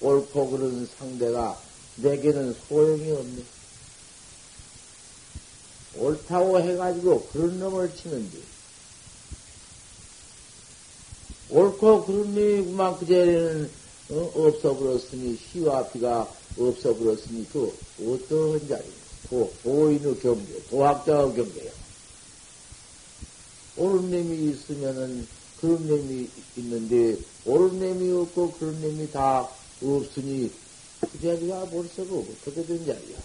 옳고 그런 상대가 내게는 소용이 없네. 옳다고 해가지고 그런 놈을 치는데, 옳고 그런 놈이구만 그제는 어? 없어 버렸으니 시와 비가 없어 버렸으니 그 어떤 자리? 도, 도인의 경계, 도학자의 경계요. 옳은 놈이 있으면은 그런 놈이 있는데 옳은 놈이 없고 그런 놈이 다 없으니 그 자리가 벌써 그 어떻게 된 자리야?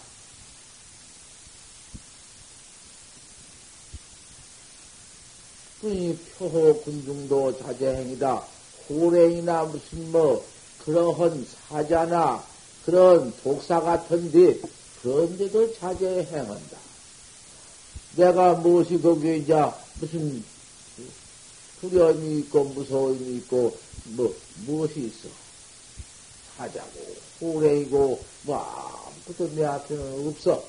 그니 표호 군중도 자제행이다. 호랭이나 무슨 뭐 그러한 사자나 그런 독사 같은데 그런데도 자제에 행한다. 내가 무엇이 거기에 이제 무슨 두려움이 있고 무서움이 있고 뭐 무엇이 있어? 사자고 호랭이고 뭐 아무것도 내 앞에는 없어.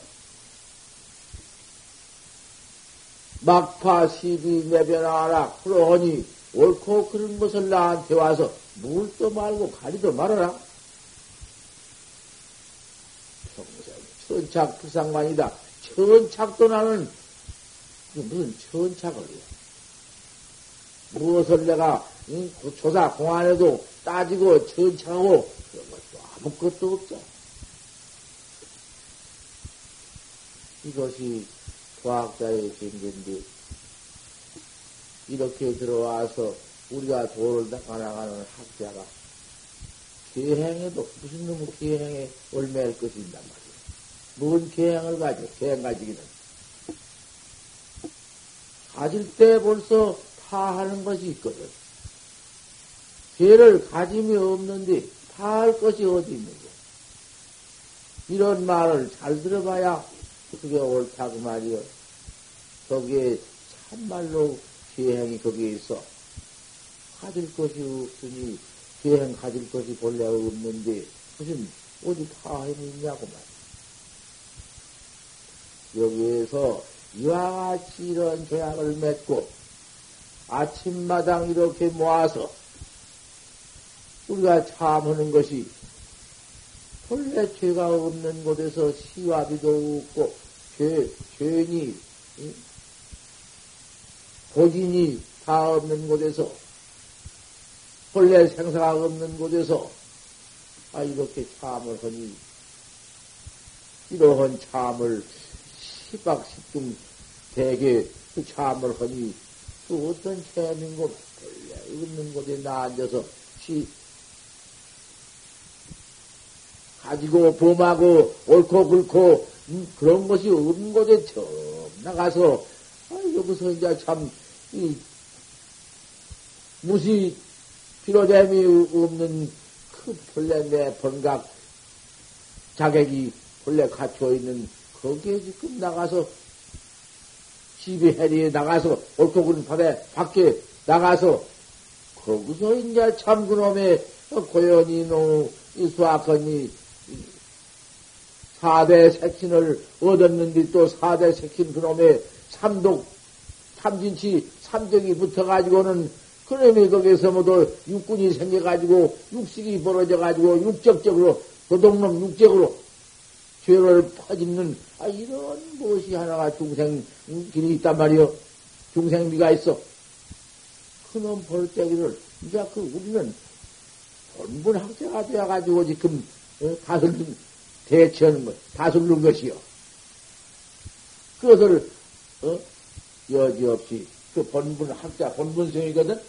막파 시비 내변하라 그러하니 옳고 그런 것을 나한테 와서 물도 말고 가리도 말아라. 천착 부상관이다. 천착도 나는 무슨 천착을 해. 무엇을 내가 응? 그 조사 공안에도 따지고 천착하고 그런 것도 아무것도 없죠. 이것이 과학자의 경계인데 이렇게 들어와서 우리가 도를 닦아나가는 학자가 계행에도 무슨 놈의 계행에 올매할 것이 있단 말이야. 뭔 계행을 가지고, 계행 가지기는. 가질 때 벌써 다 하는 것이 있거든. 죄를 가짐이 없는데 다할 것이 어디 있는가. 이런 말을 잘 들어봐야 그게 옳다고 말이요. 거기에 참말로 계행이 거기에 있어. 가질 것이 없으니 계행 가질 것이 본래 없는데 무슨 어디 다행이 있냐고 말이야. 여기에서 이와 같이 이런 계약을 맺고 아침마당 이렇게 모아서 우리가 참하는 것이 본래 죄가 없는 곳에서 시와비도 없고 죄, 죄니, 고진이 다 없는 곳에서 본래 생사가 없는 곳에서 아 이렇게 참을 하니? 이러한 참을 시박십중 대개 그 참을 하니? 또 어떤 체험인고 본래 없는 곳에 나 앉아서 시 가지고 범하고 옳고 굵고 음, 그런 것이 없는 곳에 처음 나가서. 아, 여기서 이제 참 이, 무시 필요됨이 없는 그 본래 내 번각 자객이 본래 갖춰 있는 거기에 지금 나가서 집이 해리에 나가서 옳고 그른 밤에 밖에 나가서 거기서 이제 참 그놈의 고연이 노, 이 수학헌이 사대 색신을 얻었는데 또 사대 색신 그놈의 삼독, 삼진치, 삼정이 붙어가지고는 그놈이 거기서 모두 육군이 생겨가지고 육식이 벌어져가지고 육적적으로 도둑놈 육적으로 죄를 퍼짓는 아 이런 무엇이 하나가 중생 길이 있단 말이요. 중생미가 있어. 그놈 벌떼기를 이제 그 우리는 본분 학자가 되어가지고 지금 어? 다슬 대처하는 것, 다슬는 것이요. 그것을 어? 여지없이 그 본분 학자 본분성이거든.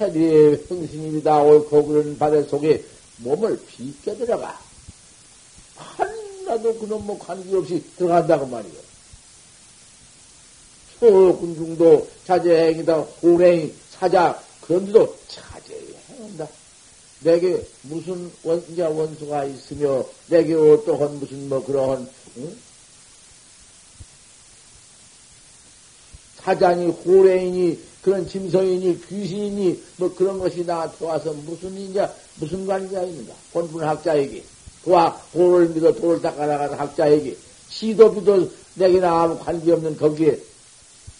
해리의 흥신입니다. 옳고 그런 바다 속에 몸을 비껴 들어가. 하나도 그놈 뭐 관계없이 들어간다고 말이요. 초군중도 자제행이다, 호랭이, 사자, 그런데도 자제행한다. 내게 무슨 원자 원수가 있으며, 내게 어떠한 무슨 뭐 그러한, 응? 사장이 호랭이니, 그런 짐승이니, 귀신이니, 뭐 그런 것이 나한테 와서 무슨 인자, 무슨 관계가 있는가? 본분 학자에게. 도와, 돌을 믿어 돌을 닦아나가는 학자에게. 시도 비도 내게나 아무 관계 없는 거기에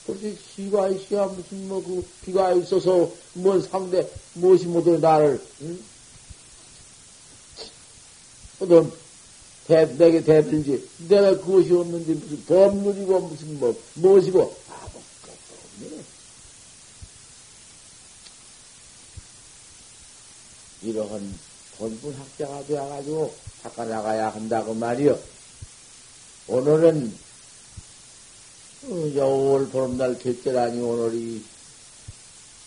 그렇게 시가 있어야 무슨 뭐 그 비가 있어서 뭐 상대 무엇이 모두 나를 응? 어떤 대, 내게 대들지 내가 그것이 없는데 무슨 법률이고 무슨 뭐 무엇이고. 이러한 본분 학자가 되어가지고 닦아 나가야 한다고 말이요. 오늘은 어, 여월 보름날 개절하니 오늘이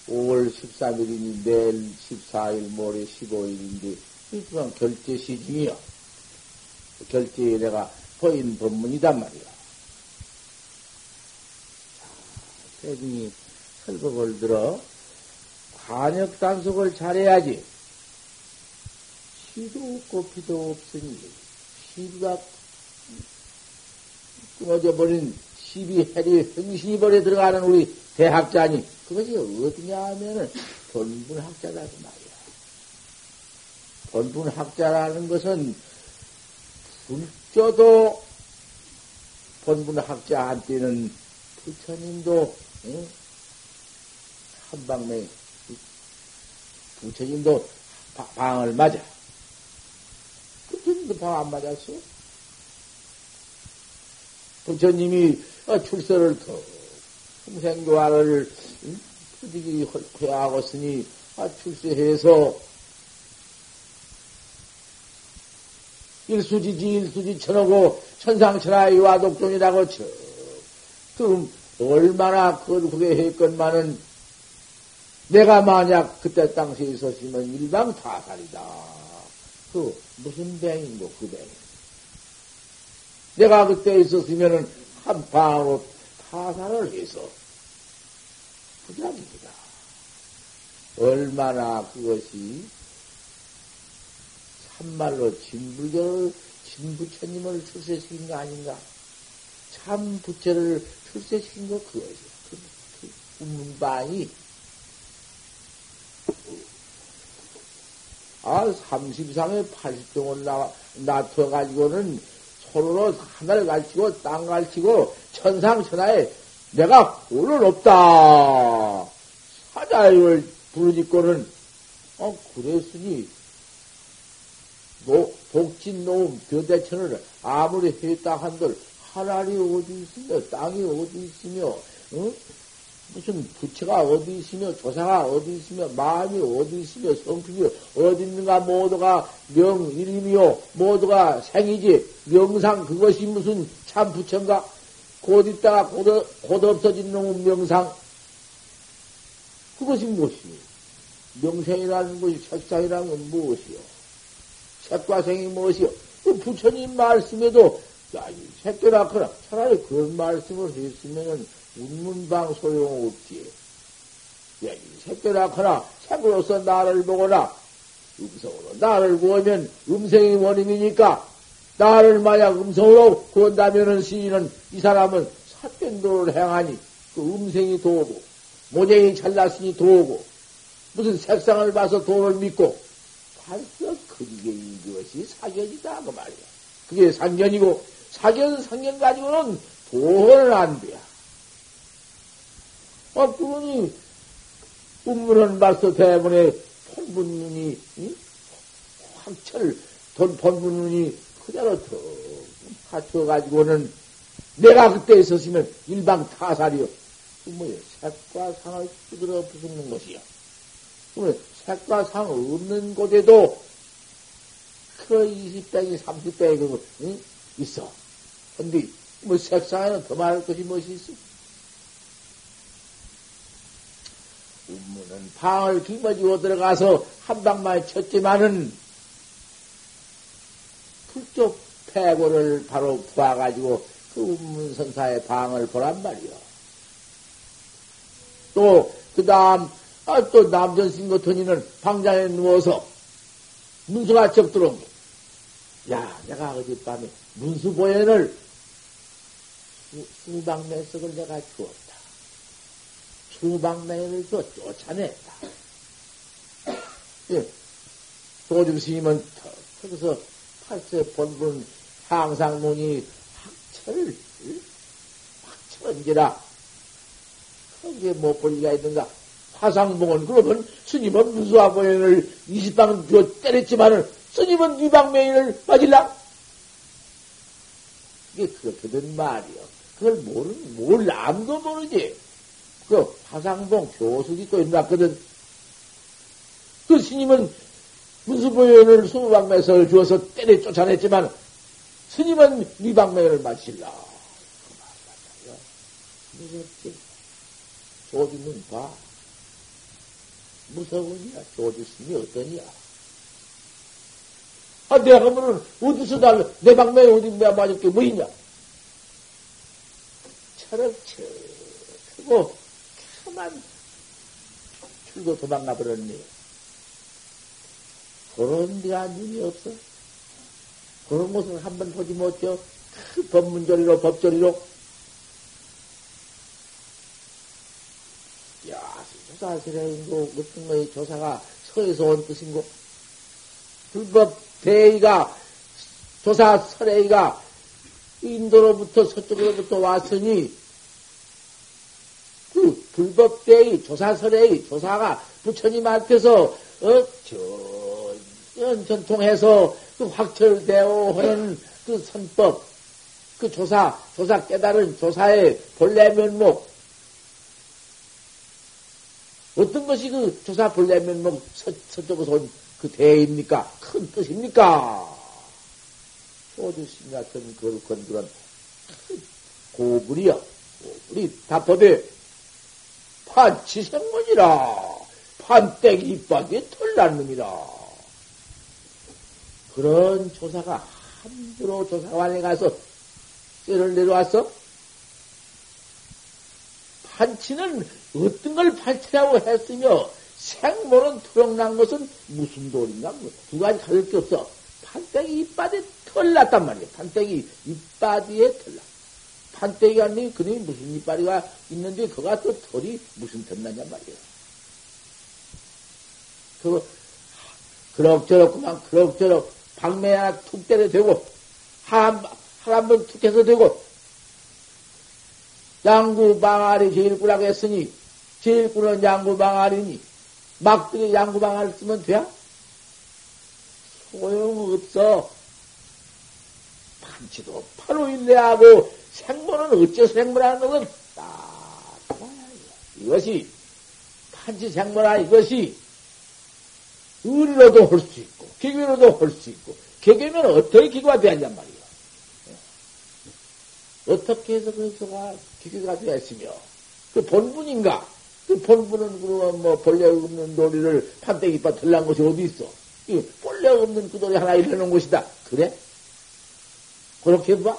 5월 13일이니 내일 14일 모레 15일인데 이동안 결제 시중이요. 결제에 내가 보인 법문이단 말이야. 세중이 설법을 들어 관역 단속을 잘해야지. 시도 없고 비도 없으니 시비가 끊어져 버린 시비 해리 흥신이 벌에 들어가는 우리 대학자니 그것이 어디냐 하면은 본분학자라고 말이야. 본분학자라는 것은 불교도 본분학자한테는 부처님도 응? 한방매 부처님도 방을 맞아. 부처님도 방 안 맞았어? 부처님이 어, 출세를 더 평생교화를 부득이 회하고 있으니 아, 출세해서 일수지지 일수지 천하고 천상천하의 와독존이라고 쳐. 그 얼마나 그렇게 했건만은 내가 만약 그때 당시에 있었으면 일방 타살이다. 그 무슨 병인고 그 병. 내가 그때 있었으면은 한 방으로 타산을 해서 부작입니다. 얼마나 그것이 참말로 진부교를 진부처님을 출세시킨 거 아닌가? 참 부처를 출세시킨 거 그것이 그, 그 운반이 아, 30상에 80동을 나, 놔둬가지고는 서로 하늘을 갈치고 땅 갈치고 천상천하에 내가 오늘 없다. 사자를 부르짖고는 어 그랬으니 노, 독진 노음 교대천을 아무리 했다 한들 하늘이 어디 있으며 땅이 어디 있으며 응? 무슨 부처가 어디 있으며 조사가 어디 있으며 마음이 어디 있으며 성품이 어디 있는가 모두가 명 이름이요. 모두가 생이지. 명상 그것이 무슨 참 부처인가? 곧 있다가 곧, 곧 없어진 놈은 명상. 그것이 무엇이요? 명생이라는 것이 색상이라는 건 무엇이요? 색과 생이 무엇이요? 그 부처님 말씀에도 야, 이 새끼라 그라 차라리 그런 말씀을 했으면은 운문방 소용없지. 야, 이 새끼라 그라 색으로서 나를 보거나 음성으로 나를 보면 음성이 원인이니까 나를 만약 음성으로 구한다면은 시인은 이 사람은 사견도를 행하니 그 음성이 도고 모쟁이 잘났으니 도고 무슨 색상을 봐서 도를 믿고 벌써 그게 이것이 사견이다 그 말이야. 그게 상견이고 사견 상견 가지고는 도는 안 돼. 아 그러니 운문은 봤어 대문에 본문눈이 황철 돈 본문눈이 그대로 더 갖춰가지고는 내가 그때 있었으면 일방 타살이요. 그 뭐야 색과 상을 두드러 부수는 것이야. 그러면 색과 상 없는 곳에도 그 20배기, 30배기 그거 응? 있어. 근데 뭐 색상에는 더 말할 것이 무엇이 있어? 운문은 방을 기머지고 들어가서 한 방만 쳤지만은 그쪽 패고를 바로 부어가지고 그 운문선사의 방을 보란 말이요. 또, 그 다음, 아, 또 남전신 이는 방장에 누워서 문수가 적 들어온 거. 야, 내가 어젯밤에 문수보현을 수, 방매석을 내가 주었다. 수방매를 줘 쫓아냈다. 예. 도중 스님은 거기서 팔세 본분 항상 문이 학철을 학철은지라 거기에 못볼 리가 있는가? 화상봉은 그러면 스님은 문수화보현을 20방 줘 때렸지만은 스님은 위방매인을 맞을라? 이게 그렇게 된 말이요. 그걸 모르는, 뭘 아무도 모르지. 그 화상봉 교수기 또 일어났거든. 그 스님은 문수보현을 수방매설을 주어서 때려 쫓아냈지만 스님은 위방매를 마실라. 그. 무섭지. 조주는 봐. 무서우냐? 조주 스님이 어떠냐? 아, 내가 그러면은 어디서 날, 내 방매에 어디 맞을 게 뭐 있냐? 철을 쳐, 그만 출고 도망가 버렸네. 그런 데가 눈이 없어. 그런 곳을 한번 보지 못해요. 그 법문조리로, 법조리로. 야, 조사스레인고, 어떤 거의 조사가 서에서 온 뜻인고, 불법 대의가, 조사 설레이가 인도로부터 서쪽으로부터 왔으니, 그 불법대의 조사설의 조사가 부처님한테서 어, 저, 전통해서 그 확철대오 하는 그 선법, 그 조사, 조사 깨달은 조사의 본래 면목, 어떤 것이 그 조사 본래 면목 서, 서쪽에서 온 그 대입니까? 큰 뜻입니까? 소주신 같은 그걸 건드린 고불이여. 고불이 답법에 판치생문이라 판때기 이빨에 털난 놈이라. 그런 조사가 함부로 조사관에 가서 쇠를 내려왔어? 판치는 어떤 걸 판치라고 했으며 생모는 투영난 것은 무슨 돌인가? 두 가지 가질 게 없어. 판때기 이빨에 털났단 말이야. 판때기 이빨에 털났. 판때기가 아니 그놈이 무슨 이빨이가 있는데 그가 또 털이 무슨 덧나냐 말이야. 그 그럭저럭 그만 그럭저럭 방매 하나 툭 때려 되고 하한번 툭 해서 되고 양구 방아리 제일 꾸라고 했으니 제일 꾸는 양구 방아리니 막들이 양구 방아리 쓰면 돼? 소용없어. 판치도 바로 일래하고 생모는 어째서 생모라는 것은 해. 이것이 판치생모라 이것이 의리로도 할 수 있고 기계로도 할 수 있고 개개면 어떻게 기계가 되었냔 말이야. 어떻게 해서 그래서가 기계가 되었으며 그 본분인가? 그 본분은 그러면 뭐 본래 없는 놀이를 판때기빠 들란 것이 어디 있어? 이 본래 없는 그 놀이 하나 일어놓은 것이다. 그래? 그렇게 봐?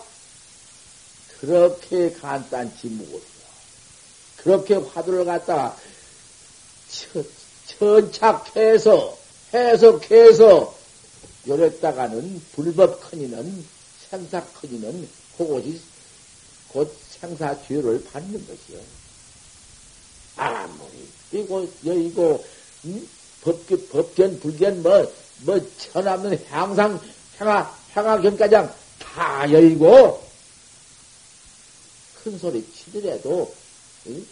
그렇게 간단치 무엇이야. 그렇게 화두를 갖다가 천착해서 해석해서 요랬다가는 불법 커니는 생사 커니는 그것이 곧 생사 죄를 받는 것이요. 아무리 이거 여이고 음? 법견, 법견 불견 뭐뭐 천없는 향상 향하 향하견가장 다 열고 큰 소리 치더라도 응?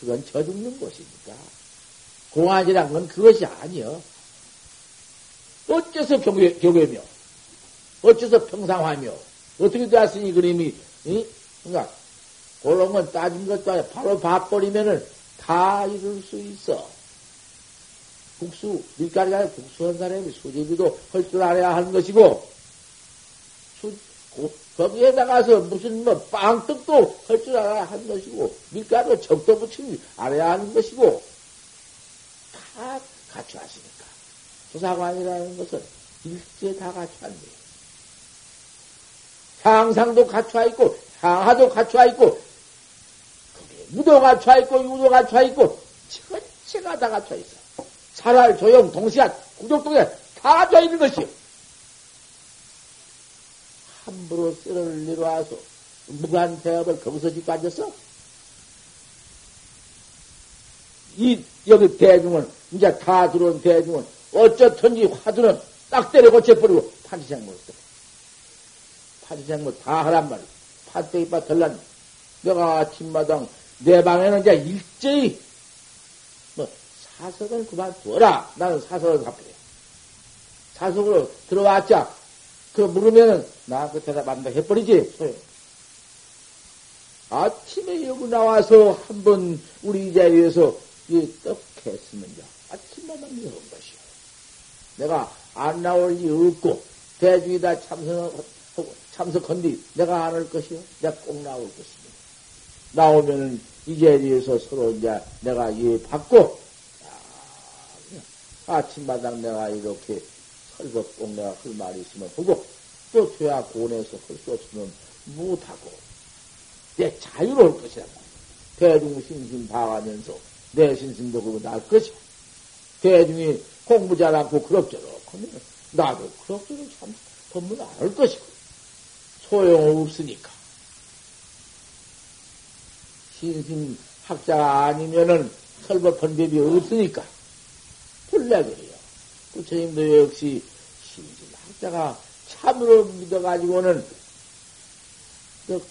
그건 저 죽는 것이니까 공안이란 건 그것이 아니여. 어째서 교회, 교회며 어째서 평상화며 어떻게 되었으니 그림이 응? 그러니까 그런 건 따진 것도 아니야. 바로 봐버리면은 다 이룰 수 있어. 국수, 밀가루가 아니라 국수 한 사람이 수제비도 할 줄 알아야 하는 것이고, 수, 거기에 나가서 무슨 뭐 빵떡도 할 줄 알아야 하는 것이고, 밀가루 적도 붙이면 알아야 하는 것이고, 다 갖춰왔으니까. 조사관이라는 것은 일제 다 갖춰왔네. 향상도 갖춰와 있고, 향하도 갖춰와 있고, 무도 갖춰와 있고, 유도 갖춰와 있고, 전체가 다 갖춰 있어. 살알, 조용, 동시한, 구족동에 다 갖춰 있는 것이요. 함부로 쇠를 내려와서 무관 대업을 거기서 짓고 앉았어? 이, 여기 대중은, 이제 다 들어온 대중은, 어쩌든지 화두는 딱 때려 고쳐버리고 판지생물 써. 판지생물 다 하란 말이야. 판때기 빠 덜란. 내가 아침마당, 내 방에는 이제 일제히, 뭐, 사석은 그만두어라. 나는 사석을 갚아요. 사석으로 들어왔자, 그 물으면은, 나그 대답 안다 해버리지. 소용. 아침에 여기 나와서 한번 우리 이 자리에서 이떡 했으면, 아침마당 이런 것이요. 내가 안 나올 리 없고, 대중이 다 참석하고, 참석한뒤 내가 안할 것이요. 내가 꼭 나올 것이요. 나오면은 이 자리에서 서로 이제 내가 예 받고, 아, 아침마당 내가 이렇게 설법꼭 내가 할 말이 있으면 하고, 또 퇴하 고원에서 할수 없으면 못하고, 내 자유로울 것이다. 대중신심 봐가면서 내 신심도 그거 날 것이야. 대중이 공부 잘하고 그럭저럭 하면 나도 그럭저럭 참 법문 안 할 것이고, 소용없으니까. 신심 학자가 아니면은 설법한 법이 없으니까. 본래 그래요. 부처님도 역시 학자가 참으로 믿어가지고는 그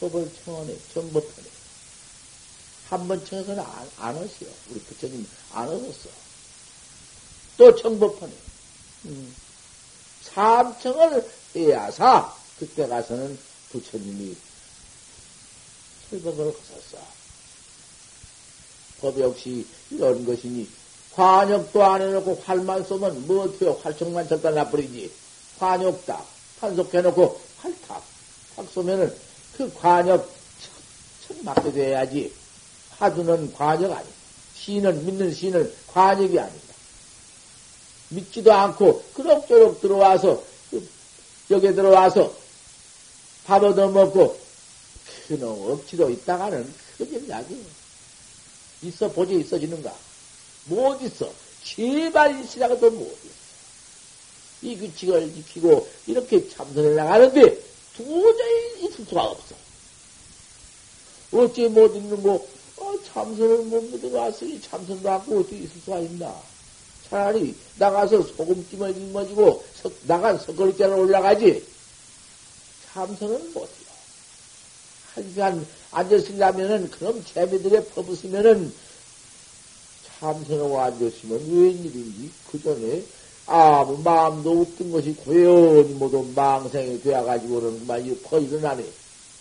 법을 청하네, 정법하네. 한번 청해서는 안, 안 하시오. 우리 부처님 안 하셨어. 또 청법하네. 음. 삼청을 해야사, 그때 가서는 부처님이 설법을 하셨어. 법 역시 이런 것이니, 관역도 안 해놓고 활만 쏘면 뭐 어때요? 활청만 절다 나버리지. 관역다. 판속해놓고 활탁. 탁 쏘면은 그 관역 척 맞게 돼야지. 화두는 관역 아니다. 시는, 믿는 시는 관역이 아니다. 믿지도 않고 그럭저럭 들어와서 그 여기에 들어와서 밥 얻어 먹고 그놈 억지로 있다가는 큰일 나지. 있어 보지 있어지는가? 못 있어. 제발 있으라고도 못 있어. 이 규칙을 지키고 이렇게 참선을 나가는데 도저히 있을 수가 없어. 어찌 못 있는 거, 어, 참선을 못 믿어 왔으니 참선도 하고 어떻게 있을 수가 있나? 차라리 나가서 소금찜을 짊어지고 나간 석걸리자로 올라가지. 참선은 못해요. 한 시간 앉았으려면은 그럼 재미들에 퍼붓으면은 참선하고 앉았으면 웬일인지 그 전에 아무 마음도 없던 것이 고연히 모두 망상이 되어가지고는 그만 퍼 일어나네.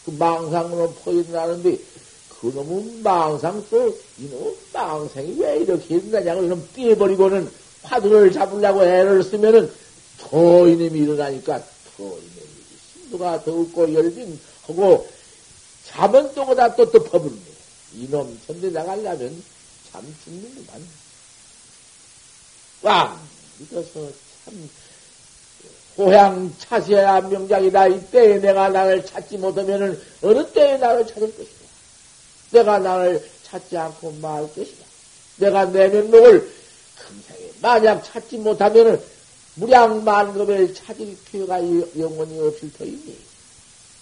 그 망상으로 퍼 일어나는데 그놈은 망상 또, 이놈은 망상이 왜 이렇게 일어나냐고, 이놈 삐해버리고는 화두를 잡으려고 애를 쓰면은 더 이놈이 일어나니까 더 이놈이 심도가 더 없고 열빈 하고 잠은 또 그다 또 덮어버리네. 이놈 천대 나가려면 참 죽는구만. 꽝! 믿어서 참 호양 차세야 명작이다. 이때에 내가 나를 찾지 못하면은 어느 때에 나를 찾을 것이다. 내가 나를 찾지 않고 말 것이다. 내가 내 면목을 금생에 만약 찾지 못하면은 무량만급을 찾을 기회가 영원히 없을 터이니.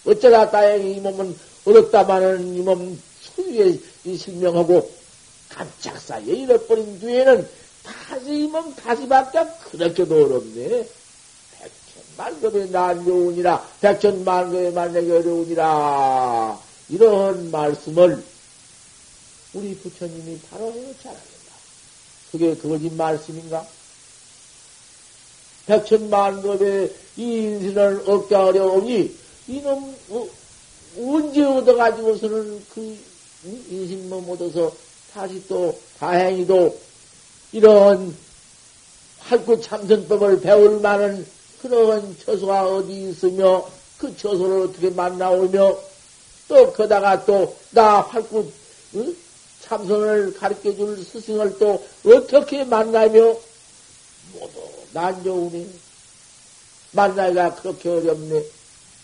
어쩌다 다행히 이 몸은 얻었다마는 이 몸 소유에 실명하고 깜짝 사이에 잃어버린 뒤에는 다시 이몸 다시밖에 그렇게도 어렵네. 만급의 난여운이라 백천만급의 만약에 어려운이라 이런 말씀을 우리 부처님이 바로 해놓지 않았는가. 그게 거짓 말씀인가? 백천만급의 이 인생을 얻기 어려우니 이놈 어, 언제 얻어가지고서는 그 인신몸 얻어서 다시 또 다행히도 이런 활구 참선법을 배울 만한 그런 처소가 어디 있으며 그 처소를 어떻게 만나오며 또 거다가 또나 활구 응? 참선을 가르쳐 줄 스승을 또 어떻게 만나며 모두 난좋으니 만나기가 그렇게 어렵네.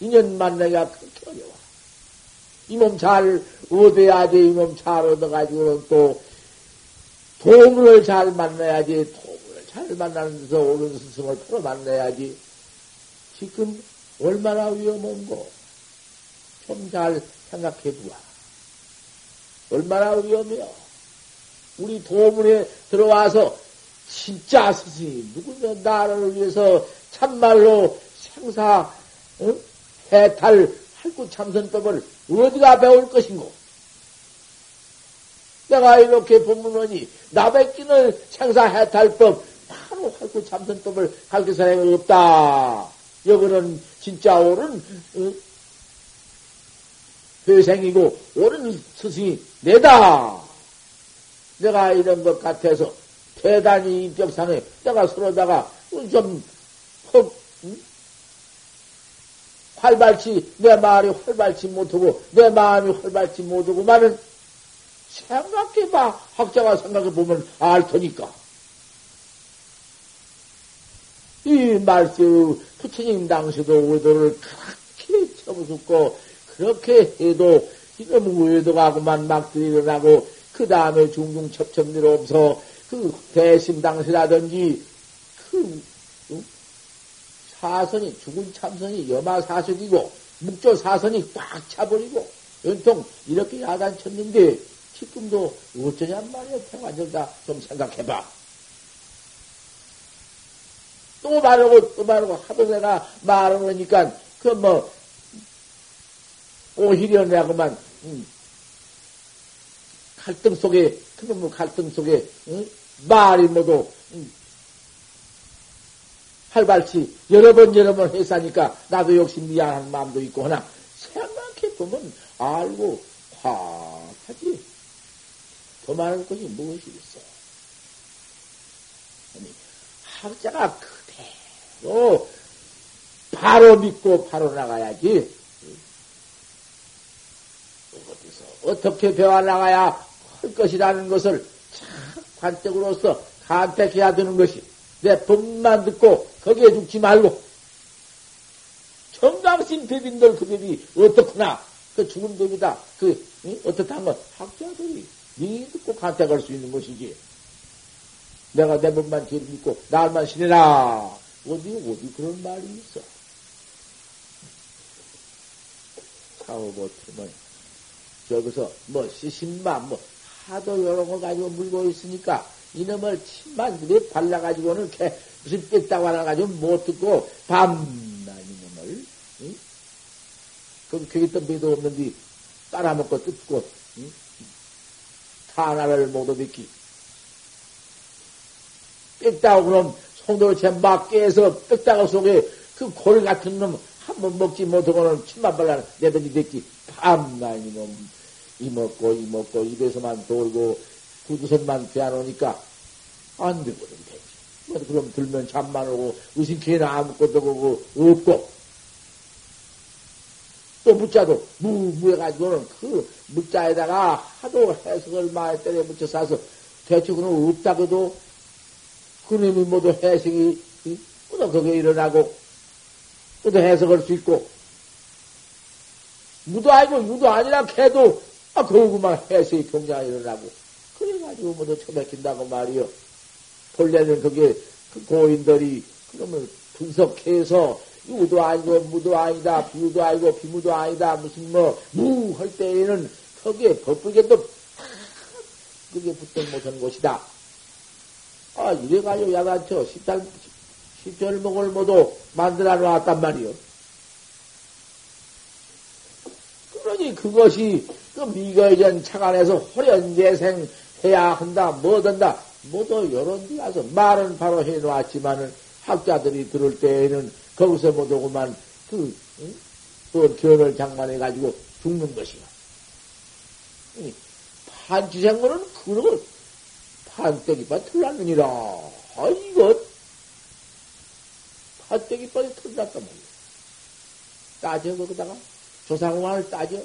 인연 만나기가 그렇게 어려워. 이 몸 잘 얻어야지, 이몸 잘 얻어가지고는 또 도문을 잘 만나야지, 도문을 잘 만나는 데서 옳은 스승을 풀어 만나야지. 지금 얼마나 위험한고 좀 잘 생각해 보아. 얼마나 위험해요. 우리 도문에 들어와서 진짜 스승이 누구냐 나를 위해서 참말로 생사 어? 해탈 할구 참선법을 어디가 배울 것인고? 내가 이렇게 본문하니 나밖에는 생사 해탈법 바로 할구 참선법을 가르칠 사람이 없다. 여기는 진짜 옳은 어? 회생이고 옳은 스승이 내다. 내가 이런 것 같아서 대단히 인격상에 내가 서로다가 좀 헛, 응? 활발치 내 말이 활발치 못하고 내 마음이 활발치 못하고만은 생각해봐. 학자가 생각해보면 알 테니까. 이 말씀 부처님 당시도 의도를 그렇게 쳐부수고 그렇게 해도 이놈 의도가고만 막들이 일어나고 그 다음에 중중 첩첩일 없어. 그 대심 당시라든지 그 사선이 죽은 참선이 여마 사선이고 묵조 사선이 꽉 차버리고 연통 이렇게 야단 쳤는데 지금도 어쩌냔 말이야 평안절다 좀 생각해봐. 또 말하고 또 말하고 하도 내가 말하니까 그 뭐 오히려 내가 그만 음, 갈등 속에 그놈의 갈등 속에 응? 말이 모두 응? 활발치 여러 번 여러 번 했으니까 나도 역시 미안한 마음도 있고 하나 생각해 보면 알고 화하지 더 많은 것이 무엇이 있어? 아니 학자가 그대로 바로 믿고 바로 나가야지. 어디서 어떻게 배워 나가야 할 것이라는 것을 참 관적으로서 간택해야 되는 것이 내 법만 듣고 거기에 죽지 말고. 정강신 법인들 그 법이 어떻구나 그 죽은 법이다. 그 응? 어떻다는 건 학자들이 니 듣고 간택할 수 있는 것이지. 내가 내 법만 제일 믿고 날만 신해라. 어디 어디 그런 말이 있어. 사오 못하면 저기서 뭐 시신만 뭐 하도 여러 거 가지고 물고 있으니까 이놈을 침만 그래 발라가지고는 이렇게 무슨 뺐다고 하나가지고 못 듣고 밤낮 이놈을 응? 그럼 거기 덤비도 없는데 빨아먹고 뜯고 응? 하나를 못 얻기 뺐다고 그럼 송도체 막 깨서 뺐다고 속에 그 골 같은 놈 한 번 먹지 못하고는 침만 발라 내던지 됐기 밤낮 이놈 이먹고 이먹고 입에서만 돌고 구두선만 빼놓으니까 안 되거든 그럼 들면 잠만 오고 의심케나 아무것도 보고 없고. 또 무자도 무 무해가지고는 그 무자에다가 하도 해석을 많이 때려 붙여 싸서 대충은 없다고도 그놈이 모두 해석이 또 거기에 일어나고 또 해석할 수 있고. 무도 아니고 유도 아니라 해도 아 그거구만 해석이 경장이 일어나고. 그래가지고 모두 처박힌다고 말이요. 본래는 그게 그 고인들이 그러면 분석해서 유도 아니고 무도 아니다 비유도 아니고 비무도 아니다 무슨 뭐 무 할 때에는 거기에 법불견도 그게 붙어 못한 곳이다. 아 이래가지고 야간처 십달 십절목을 모두 만들어 놨단 말이요. 그러니 그것이 그 미거전 차관에서 호련재생 해야 한다, 뭐든다, 모두 요런 데 가서 말은 바로 해놓았지만은 학자들이 들을 때에는 거기서 모두그만 그, 응? 또 견을 장만해가지고 죽는 것이야. 판치생물은 그런 판때기빠 틀렸느니라. 아, 이거 판때기빠이 틀렸단 말이야. 따져, 거기다가. 조상공안을 따져.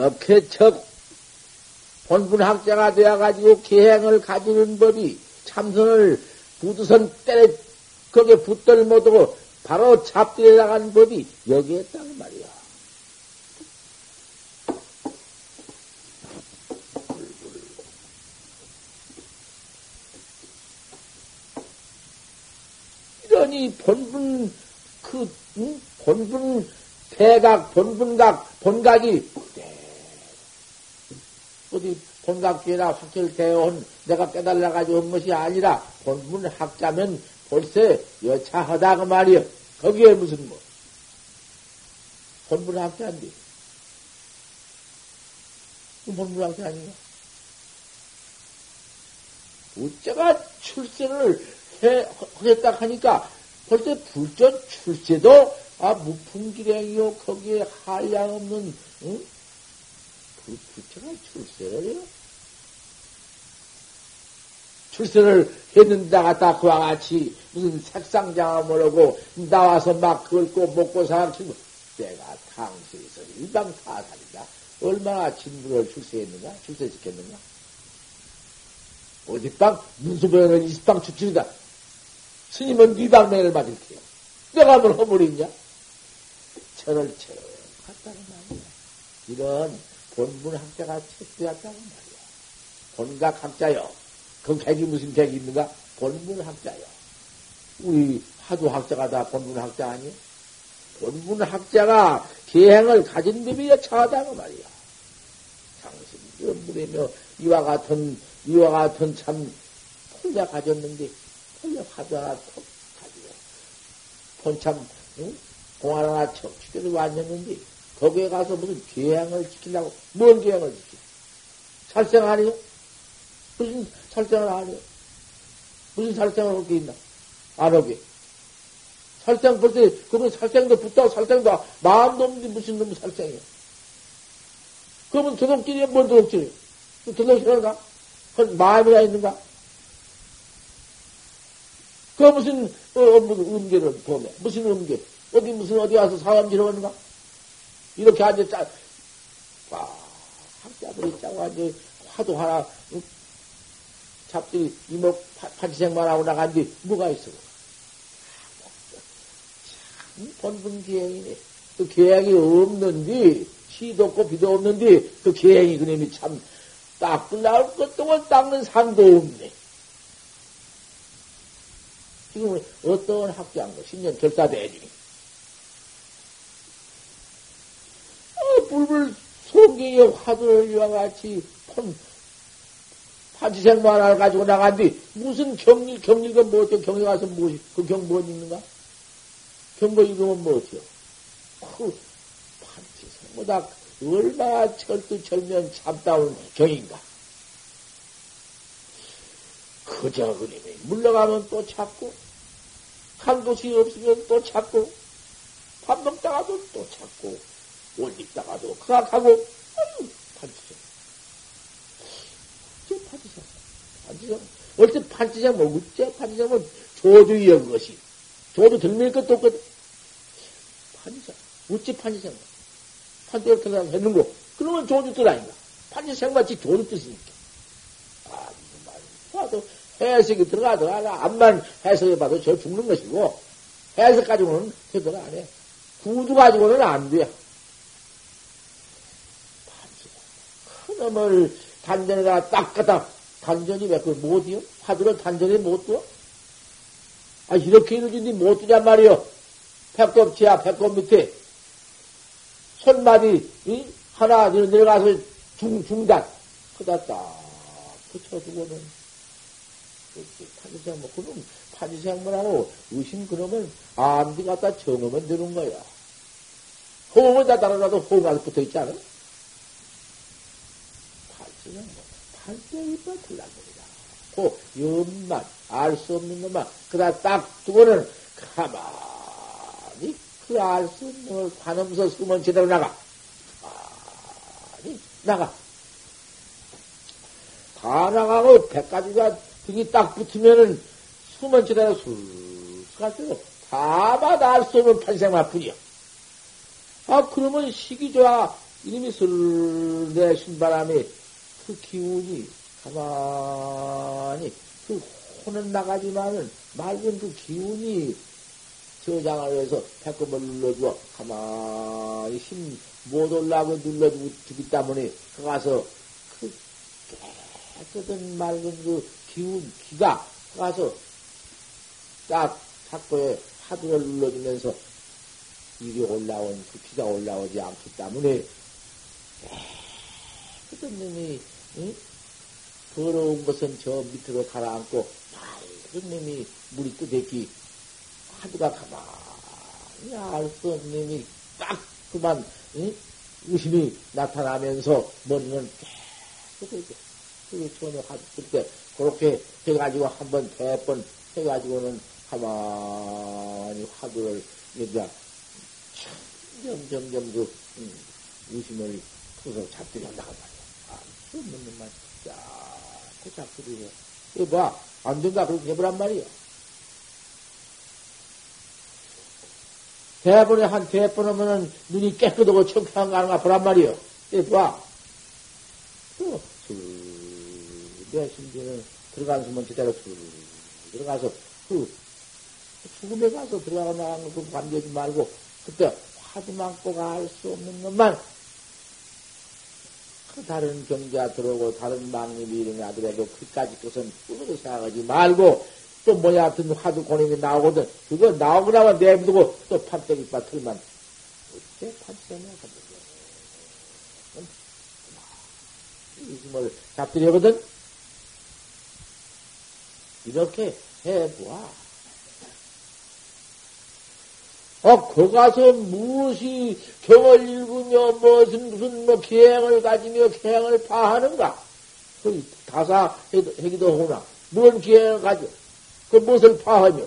이렇게 척 본분학자가 되어가지고 계행을 가지는 법이 참선을 부두선 때려 거기에 붙들 못하고 바로 잡들여 나간 법이 여기에 있다는 말이야. 이러니 본분 그 응? 본분 대각 본분각 본각이 어디 본각지나 확철되어 온 내가 깨달아 가지고 온 것이 아니라 본분 학자면 벌써 여차하다 그 말이여. 거기에 무슨 뭐 본분 학자인데 본분 학자 아닌가? 어째가 출세를 해, 하겠다 하니까 벌써 불전 출세도 아 무풍기랭이요 거기에 한량 없는 응? 그 부처가 출세를 해요. 출세를 했는데 갖다 그와 같이 무슨 색상장을 모르고 나와서 막 긁고 먹고 살아치고 내가 당시에서 일방 타살이다. 얼마나 진부를 출세했는가? 출세시켰는가? 어디방 문수보에는 이십방 추출이다. 스님은 니방매를 맞을게요. 내가 뭘 허물이냐? 저를 쳐 갔다는 말이야. 이런 본문 학자가 책되었다는 말이야. 본각 학자요. 그 객이 무슨 객이 있는가? 본문 학자요. 우리 하도 학자가 다 본문 학자 아니야? 본문 학자가 계행을 가진 법이 여차하다고 말이야. 당신 연물이며 이와 같은 이와 같은 참 폴려 가졌는데 하나 톡 가지고 본참 응? 공안 하나 척 죽여서 왔는데 거기에 가서 무슨 계양을 지키려고, 뭔 계양을 지키? 살생 아니요? 무슨 살생을 아니요? 무슨 살생을 할 게 있나? 안 하게. 살생 벌써, 그러면 살생도 붙다고 살생도 마음도 없는데 무슨 놈 살생이야? 그러면 도둑질이야? 뭔 도둑질이야? 도둑질인가? 그건 마음이가 있는가? 그 무슨, 어, 무슨 음계를 보면, 무슨 음계? 어디 무슨 어디 가서 사람질 하는가? 이렇게 앉아 짜, 와, 학자들이 짜고 앉아 화도 하나, 응? 잡들이 이목 파지생만 하고 나간 뒤 뭐가 있어? 참, 본분 기행이네. 그 계행이 없는데, 시도 없고 비도 없는데, 그 계행이 그놈이 참, 닦을 나올 것도 닦는 산도 없네. 지금 어떤 학자인가, 신년 결사대니. 불불 송경의 화두를 이와 같이 폰, 파지생만을 가지고 나간 뒤 무슨 경리, 경리가 뭐어때요 경리 가서 무엇이, 그 경, 뭐 읽는가? 경고 읽으면 뭐어때요 그, 파지생보다 얼마나 철두철면 참다운 경인가? 그 그저 그림이 물러가면 또 찾고, 한 곳이 없으면 또 찾고, 밥 먹다가도 또 찾고, 옷 입다가도 그악하고, 아유, 판치장. 저 판치장. 판치장. 어째 판치장 뭐겠지? 판치장은 조주의 것이. 조주 들밀 것도 없거든. 판치장. 어찌 판치장. 판치장 들어가는 거. 그러면 조주 뜻 아닌가? 판치장 마치 조주 뜻이니까. 아, 봐도 해석이 들어가도 하나 암만 해석해봐도 저 죽는 것이고 해석 가지고는 제대로 안 해. 구두 가지고는 안 돼. 큰 놈을 단전에다 딱 갖다 단전이 왜 그걸 못이요? 하드로 단전에 못 둬? 아 이렇게 이러진니 못 두냔 말이요. 배꼽 지하 배꼽 밑에 손마디 이? 하나 내려가서 중 중단 그다 딱 붙여두고는 파지생모, 그럼 파지생모라고 의심 그러면 암디 갖다 정하면 되는 거야. 호응을 다 따라가도 호응 가서 붙어 있지 않아? 파지생모, 팔대 이빨 틀란거리다. 그 연만, 알 수 없는 것만, 그다 딱 두고는 가만히 그 알 수 없는 걸 관음서 숨은 제대로 나가. 가만히 나가. 다 나가고 백가지가 등이 딱 붙으면은 숨은 지대로 쑥쑥 다마다 알 수 없는 판생만 뿐이야. 아, 그러면 시기 좋아. 이름이 슬내 신바람이 그 기운이 가만히 그 혼은 나가지만은 맑은 그 기운이 저장을 해서 배꼽을 눌러주어 가만히 힘 못 올라고 눌러주고 주기 때문에 그 가서 그 깨끗한 맑은 그 기운, 기가 가서 딱 탁구에 하두를 눌러주면서 이리 올라온 그 기가 올라오지 않기 때문에 그런 놈이 응? 더러운 것은 저 밑으로 가라앉고 맑은 놈이 물이 뜨댔기 하두가 가만히 알 수 없는 놈이 딱 그만 응? 의심이 나타나면서 머리는 깨끗하게 그게 전혀 때 그렇게 해가지고 한 번, 대번 해가지고는 가만히 화두를, 이제, 점점, 점 그, 음, 의심을 푸서 잡들이 한다고 말이야. 없는 놈만, 자꾸 잡들이 해. 이거 봐. 안 된다. 그렇게 해보란 말이야. 대본에 한 대본 하면은 눈이 깨끗하고 청쾌한 거 하는가 보란 말이요. 이거 봐. 또, 내 심지는 들어간 제대로 쭉 들어가서 그 죽음에 가서 들어가고 나가는 거 감겨지 말고 그때 화두만 꼭 알 수 없는 것만 그 다른 경자 들어오고 다른 망님이 이런 아들에도 그까지 것은 꿈으로 생각하지 말고 또 뭐야 하여튼 화두 고님이 나오거든. 그거 나오고 나면 내비두고 또 판때기빠 틀만 어째 판때기냐? 이심을 잡들이거든. 이렇게 해보아. 어, 거 가서 무엇이 경을 읽으며 무슨, 무슨, 뭐, 계행을 가지며 계행을 파하는가? 그 다사 해기도 하구나. 무슨 계행을 가져? 그 무엇을 파하며?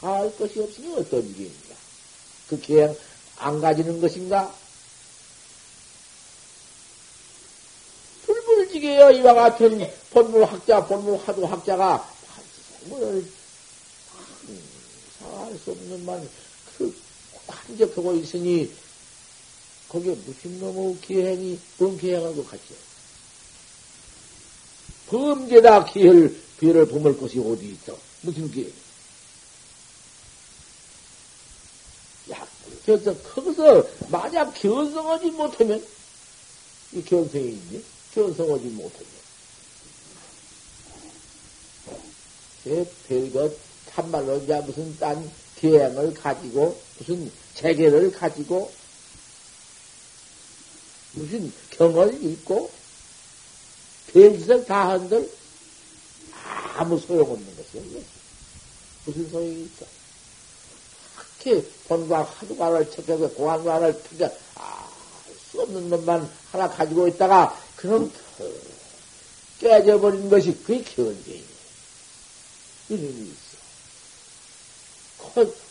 파할 것이 없으니 어떤 일입니까? 그 계행 안 가지는 것인가? 불불지게요, 이와 같은 본물 학자, 본물 하도 학자가 판지생물을 상할 수 없는 만, 그, 한적하고 있으니, 거기에 무슨 놈의 기행이, 뭔 기행하고 같이. 범죄다 기회를, 기회를 범을 것이 어디 있어? 무슨 기회? 야, 그래서 거기서 만약 견성하지 못하면, 이 견성이 있니? 견성하지 못하면. 별것 참말로 이제 무슨 딴 계행을 가지고 무슨 재계를 가지고 무슨 경을 읽고 별짓을 다 한들 아무 소용없는 것이요. 무슨 소용이 있어? 그렇게 본과 하두관을 척해서 공안관을 척해 아, 수 없는 것만 하나 가지고 있다가 그럼 깨져버린 것이 그게 견제이네. 이름이 있어.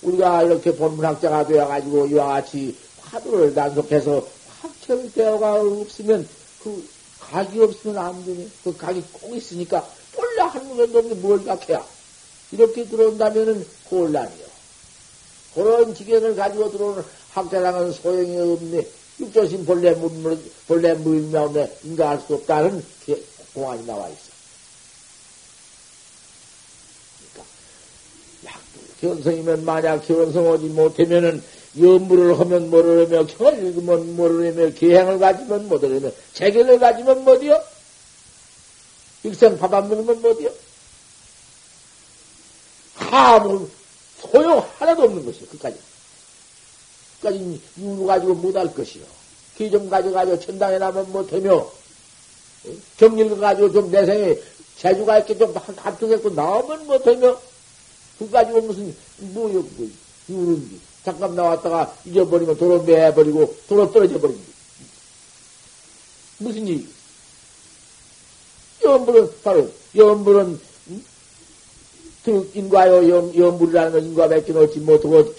우리가 이렇게 본문학자가 되어가지고 이와 같이 화두를 단속해서 확철되어가 없으면 그 각이 없으면 안 되네. 그 각이 꼭 있으니까 몰라 한 놈도 없는데 뭘 각해야. 이렇게 들어온다면은 곤란이요. 그런 지경을 가지고 들어오는 학자랑은 소용이 없네. 육조심 본래 문, 본래 무인명에 인가할 수 없다는 공안이 나와 있어. 그러니까, 견성이면 만약 견성하지 못하면은 연부를 하면 읽으면 뭐를 하며 계행을 가지면 뭐를 하며 재결을 가지면 뭐디요? 일생 밥 안 먹으면 뭐디요? 아무 소용 하나도 없는 것이요. 끝까지. 끝까지 이유 가지고 못할 것이요. 기좀 가져가지고 천당에 나면 못하며 경일 가지고 좀 내 생에 재주가 있게 좀 합쳐갖고 나오면 못하며 그 가지고 무슨 뭐요 뭐 이유는 잠깐 나왔다가 잊어버리면 도로 매버리고 도로 떨어져 버린다. 무슨 일? 연불은 바로 연불은 인과요 연불이라는 건 인과 맺기 놓지 못하고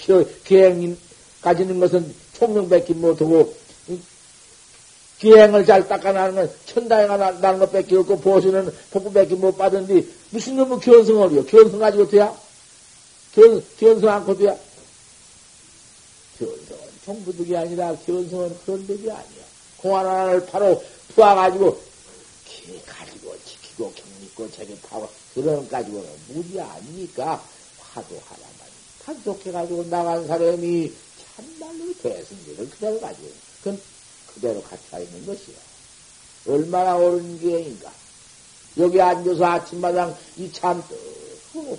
기행 가지는 것은 총명 뺏기 못하고 기행을 잘 닦아나는 건 천당에 나는 것 뺏기 없고 보수는 복부 뺏기 못 받은데 무슨 놈의 견성을요? 견성 가지고 돼야? 견, 견성 않고 돼야? 견성은 총부득이 아니라 견성은 그런 덕이 아니야. 공안 하나를 바로 부어가지고 기 가지고 지키고 격리고 재개하고 그런 가지고는 무리 아니니까 화도 하나만 단속해가지고 나간 사람이 참말로 대승기를 그대로 가지고 그건 그대로 갖춰 있는 것이요. 얼마나 옳은 기행인가. 여기 앉아서 아침마당 이참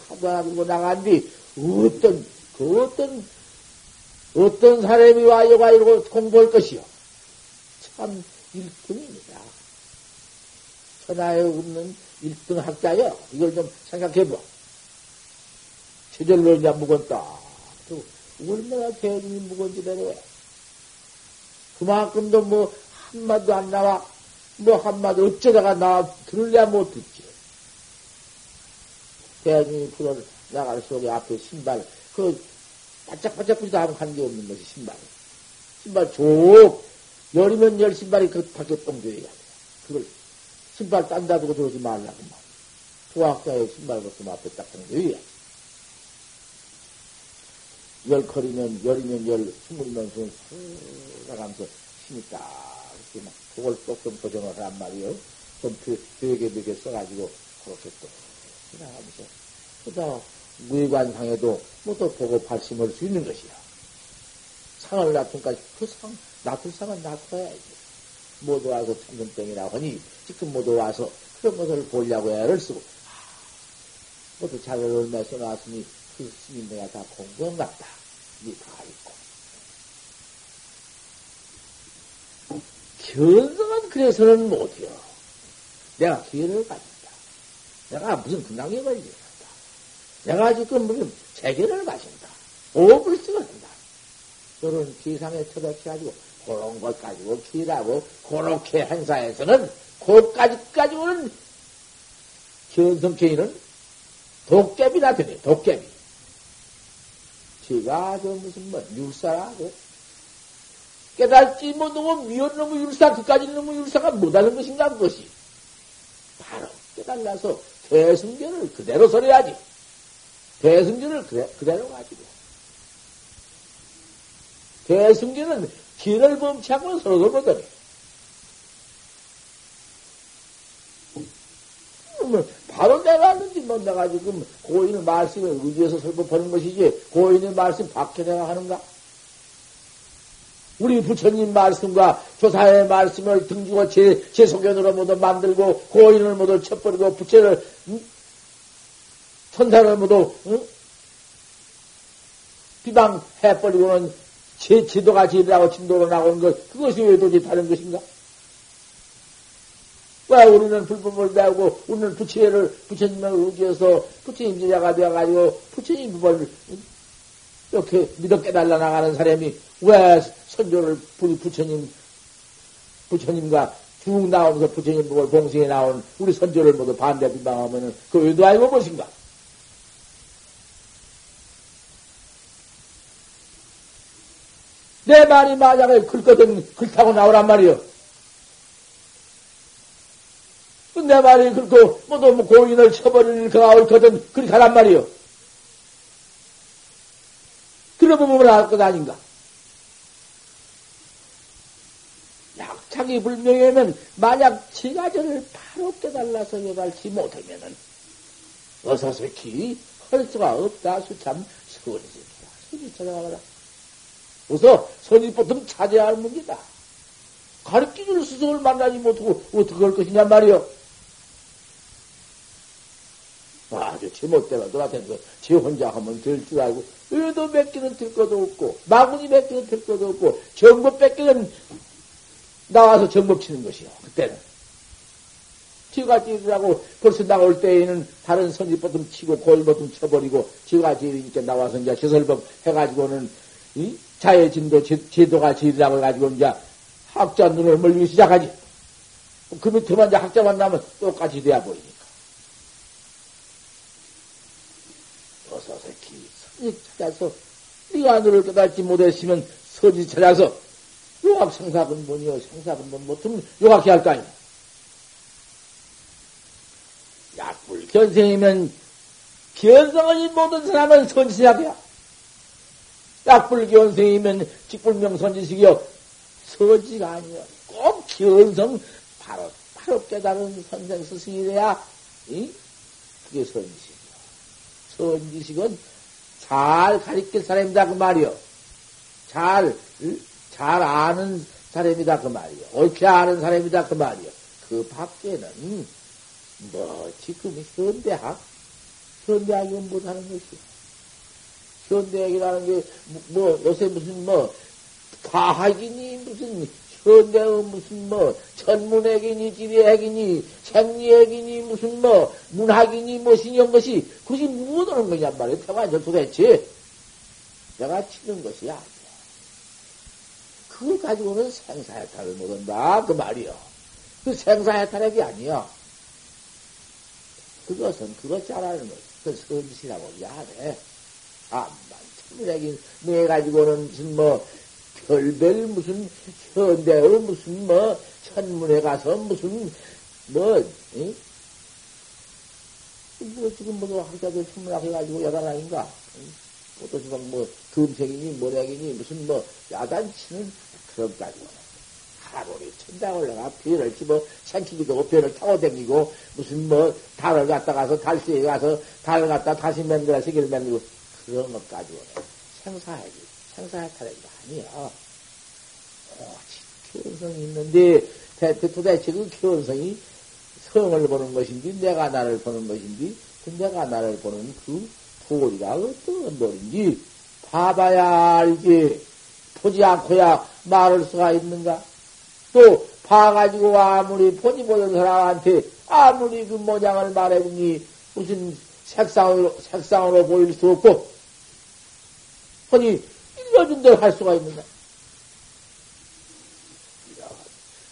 하도 하나 들고 나간 뒤 어떤 그 어떤 어떤 사람이 와 여가 이러고 공부할 것이요. 참 1등입니다. 천하에 없는 1등 학자요. 이걸 좀 생각해 봐. 저절로 이제 묵었다. 얼마나 대중이 묵은지 내려. 그만큼도 뭐 한마디도 안 나와. 뭐 한마디 어쩌다가 나 들을래야 못 듣지. 대중이 불어 나갈 속에 앞에 신발, 그 바짝바짝 부리다 하면 관계 없는 것이 신발. 신발 쭉 열이면 열 신발이 그 밖에 똥줘야 돼. 그걸 신발 딴다 두고 들어오지 말라고 말. 부학자의 신발 벗으면 앞에 딱 똥줘야 돼. 열 컬이면 열이면 열, 스물이면 스물, 나가면서 힘이 딱, 이렇게 막, 그걸 조금 고정을 하란 말이요. 좀 되게 되게 써가지고, 그렇게 또, 나가면서. 그다 무의관상에도 뭐 또 보고 발심할 수 있는 것이야. 상을 놔둔까지 그 상, 놔둘 상은 놔둬야지. 모두 와서 천근병이라 하니, 지금 모두 와서 그런 것을 보려고 애를 쓰고, 아, 모두 자료를 얼마 써놨으니, 그 스님 내가 다 공부한 같다. 이게 다 있고. 견성은 그래서는 못해요. 내가 기회를 가진다. 내가 무슨 근당력을 이긴다. 내가 지금 무슨 재계를 가진다. 오불식을 한다. 그런 기상에 처박혀가지고 그런 것 가지고 기라고 그렇게 행사에서는 그까지 가지고는 견성케이는 도깨비나 되네, 도깨비. 제가 저 무슨 뭐 율사라고 깨달지 못하고 미운 놈의 율사 그까지 놈의 율사가 못하는 것인가 그것이 바로 깨달라서 대승견을 그대로 설해야지 대승견을 그대, 그대로 가지고 대승견은 길을 범치 않고 서로 거든 뭐 바로 내가하는지 뭐 내가 지금 고인의 말씀을 의지해서 설법하는 것이지 고인의 말씀 밖에 내가 하는가? 우리 부처님 말씀과 조사의 말씀을 등주고 제, 제 소견으로 모두 만들고 고인을 모두 쳐버리고 부처를 응? 천사를 모두 응? 비방 해버리고는 제 지도가 지으라고 진도로 나오는 것 그것이 왜 도대체 다른 것인가? 왜 우리는 불법을 배우고 우리는 부처를 부처님을 의지해서 부처님 제자가 되어가지고 부처님 법을 이렇게 믿어 깨달아 나가는 사람이 왜 선조를 부처님 부처님과 쭉 나오면서 부처님 보고 봉숭에 나온 우리 선조를 모두 반대 비방하면은 그 의도 아니고 무엇인가? 내 말이 만약에 글거든 글타고 나오란 말이요. 내 말이 그렇고 뭐 고인을 쳐버릴 그가 옳거든 그리 가란 말이요. 들어보면 알것 아닌가? 약착이 불명예면 만약 지가 저를 바로 깨달아서 여발치 못하면은 어서서히 할 수가 없다 수참 선이지 선이 찾아가라. 그래서 선이 보통 찾아야 할 문제다. 가르치줄 스승을 만나지 못하고 어떻게 할 것이냐 말이요. 아주 제멋대로 놀아대면서 지 혼자 하면 될 줄 알고 의도 뺏기는 될 것도 없고 마구니 뺏기는 될 것도 없고 정법 뺏기는 나와서 정법 치는 것이요 그때는 지가 지으라고 벌써 나올 때에는 다른 선지보듬 치고 골보듬 쳐버리고 지가 지으니까 나와서 이제 시설법 해가지고는 이 자해진도 제 도가 지으라고 해가지고 이제 학자 눈을 멀리기 시작하지 그 밑에만 이제 학자만 나면 똑같이 돼야 보이니까 서서히 찾아서 네가 너를 깨닫지 못했으면 서지 찾아서 요학 생사근본이요 생사근본 못하면 요학해 할거 아니야. 약불 견생이면 견성을 모든 사람은 선지식이야. 약불 견생이면 직불명 선지식이요 서지가 아니요. 꼭 견성 바로 바로 깨달은 선생 스승이 돼야 이? 그게 선지식. 선지식은 잘 가르칠 사람이다 그 말이요. 잘, 잘 아는 사람이다 그 말이요. 옳게 아는 사람이다 그 말이요. 그 밖에는 뭐 지금 현대학, 현대학이 못하는 것이요. 현대학이라는 게 뭐 요새 무슨 뭐 과학이니 무슨 현대의 무슨 뭐 천문학이니 지리학이니 생리학이니 무슨 뭐 문학이니 무슨 이런 것이 그것이 무엇 하는 거냐 말이야 태관절 도대체 내가 치는 것이 아니야. 그걸 가지고는 생사해탈을 못한다 그 말이요. 그 생사해탈액이 아니야. 그것은 그것 잘하는 것. 그 선지라고 야 해. 아, 천문학이 내 가지고는 무슨 뭐 별별 무슨 현대의 무슨 뭐 천문에 가서 무슨 뭐, 응? 뭐 지금 뭐 학자들 천문학 해가지고 야단 아닌가? 또 지금 뭐 금색이니 모략이니 무슨 뭐 야단치는 그런 가지고 하루를 천장 올라가 별을 집어 생기기도 하고 별을 타고 다니고 무슨 뭐 달을 갖다 가서 달수에 가서 달을 갖다 다시 만들어 세계를 만들고 그런 것 가지고 생사하지. 생사해탈이 아니야. 견성이 있는데 도대체 그 견성이 성을 보는 것인지 내가 나를 보는 것인지 그 내가 나를 보는 그 도리가 어떤 도리인지 봐봐야 알지. 보지 않고야 말할 수가 있는가? 또 봐가지고 아무리 보지 못한 사람한테 아무리 그 모양을 말해보니 무슨 색상으로 색상으로 보일 수 없고 아니 읽어준 대로 할 수가 있는가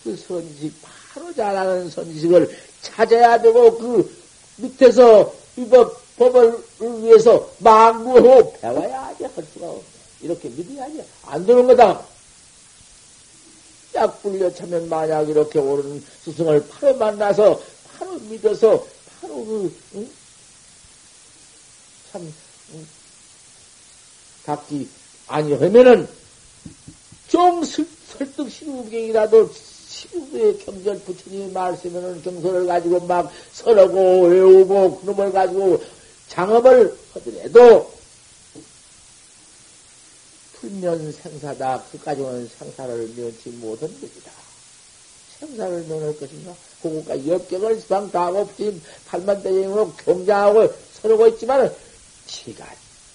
그 선지식, 바로 잘하는 선지식을 찾아야 되고, 그 밑에서 이법, 법을 위해서 망구하고 배워야지 할 수가 없네. 이렇게 믿어야지. 안 되는 거다. 약 불려 차면 만약 이렇게 오른 스승을 바로 만나서, 바로 믿어서, 바로 그, 응? 참, 응? 닦기 아니하면은, 좀 설득 시우경이라도 시부의 경전 부처님이 말씀하는 경선을 가지고 막 설하고 외우고 그놈을 가지고 장업을 하더라도 풀면 생사다. 그까지는 생사를 면치 못한 것이다. 생사를 면할 것인가? 그것과 역경을 수방 다하고 팔만 대행으로 경장하고 서르고 있지만 치가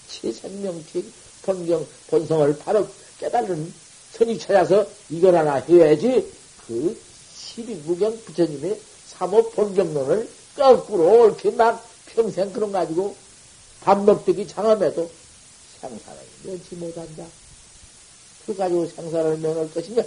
치 생명, 치 본경, 본성을 바로 깨달은 선이 찾아서 이걸 하나 해야지 그 시비무경 부처님의 삼호 본경론을 거꾸로 이렇게 막 평생 그런 가지고 밥 먹듯이 장엄해도 상사를 면치 못한다. 그 가지고 상사를 면할 것이냐?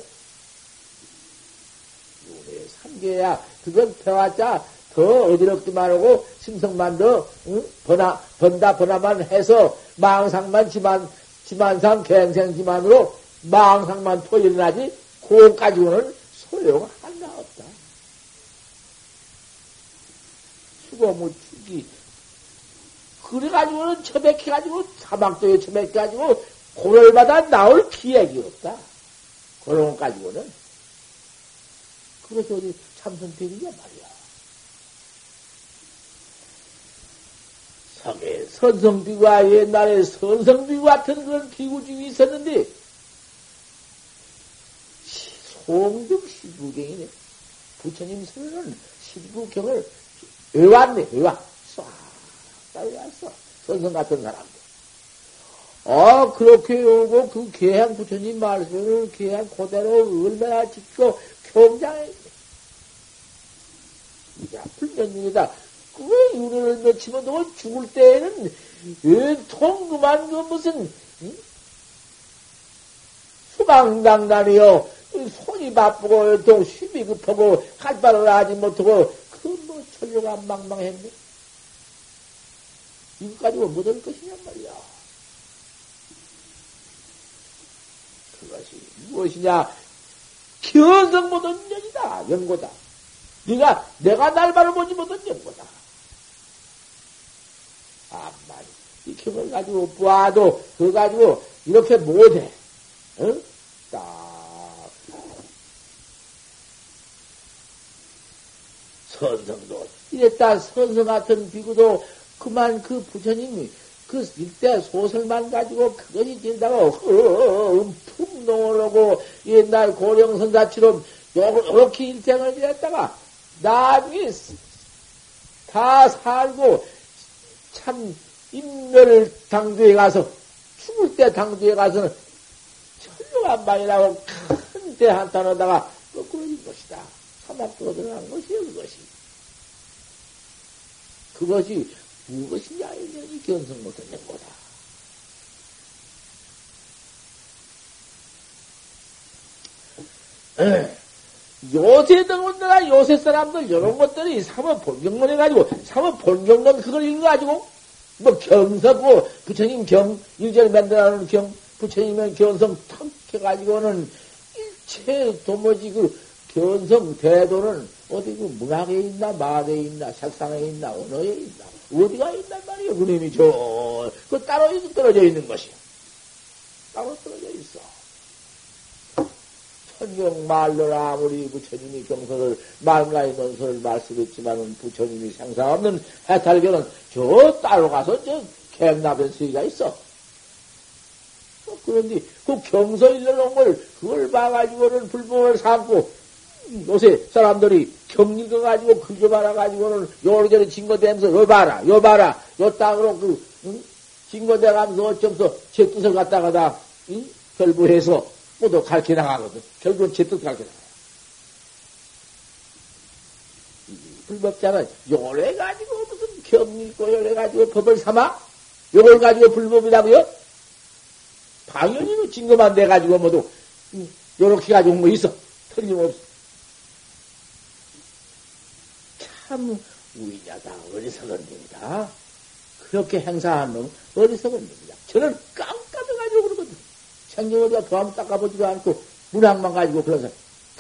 요의 삼 참게야. 그건 배웠자 더 어지럽기만 하고 심성만 더 응? 번화, 번다 번화만 해서 망상만 지만 지만상 갱생 지만으로 망상만 토일어나지 그거 가지고는 소용 하나 없다. 수고무 죽이 그래가지고는 처박혀가지고 사막도에 처박혀가지고 고열마다 나올 기획이 없다. 그런 것 가지고는. 그래서 어디 참선택이냐 말이야. 성에 선성비가 옛날에 선성비구 같은 그런 비구중이 있었는데, 송등 시부경이네. 부처님 선언은 시부경을 외왔네, 외와. 싹, 외왔어. 선성 같은 사람들. 아, 그렇게 오고 그 계양 부처님 말씀을 계양 그대로 얼마나 지키고 경장했네. 이제 불면중이다. 그 윤회를 놓치면 너 죽을 때에는 통 그만 그 무슨 응? 수강당단이요 손이 바쁘고 또 힘이 급하고 갈바를 하지 못하고 그뭐 천류가 망망했네. 이거 가지고 못할 것이냔 말이야. 그것이 무엇이냐? 견성 못한 년이다. 연고다. 네가 내가 날 바라보지 못한 연고다. 이 경을 가지고 봐도 그거 가지고 이렇게 못해. 응? 딱 선성도 이랬다 선성 같은 비구도 그만 그 부처님이 그 일대 소설만 가지고 그것이 된다고 품농을 하고 옛날 고령선사처럼 요렇게 일생을 지냈다가 나중에 다 살고 참 인멸을 당주에 가서 죽을 때 당주에 가서는 천룡한방이라고 큰 대 한탄하다가 거꾸로진 것이다. 사막도 들어간 것이요 그것이. 그것이 무엇이냐 이년이 견성 못한 것보다. 요새 등원들아 요새 사람들 이런 것들이 사모 본경론 해가지고 사모 본경론 그걸 읽어가지고 뭐 경서고 부처님 경 일절 만들어놓은 경 부처님의 견성 탁 해가지고는 일체 도무지 그 견성 대도는 어디 그 문학에 있나 마대에 있나 색상에 있나 언어에 있나 어디가 있단 말이에요 그놈이 저그 따로 떨어져 있는 것이요 따로 떨어져 있어 천경 말로나 아무리 부처님이 경서를 말가이 논서를 말씀했지만은 부처님이 생사 없는 해탈교는 저 따로 가서 저 갱납의 수위가 있어. 어, 그런데 그 경서 일러놓은 걸 그걸 봐가지고는 불법을 삼고 요새 사람들이 경 읽어가지고 그저 봐가지고는 요렇게 증거되면서 요 봐라 요 봐라 요 땅으로 그 응? 증거돼가면서 어쩌면서 제 뜻을 갖다가다 응? 결부해서 모두 가르쳐 나가거든. 결국은 제뜻 가르쳐 나가요. 불법자는 요래 가지고 무슨 경 읽고 요래 가지고 법을 삼아? 요걸 가지고 불법이라고요? 당연히 뭐 증거만 돼 가지고 모두 요렇게 가지고 뭐 있어. 틀림없어. 참 우이냐다 어리석은 놈이다. 그렇게 행사한 놈 어리석은 놈이다. 저는 깜깜해가지고 그러거든. 생명을 도함 닦아보지도 않고 문학만 가지고 그래서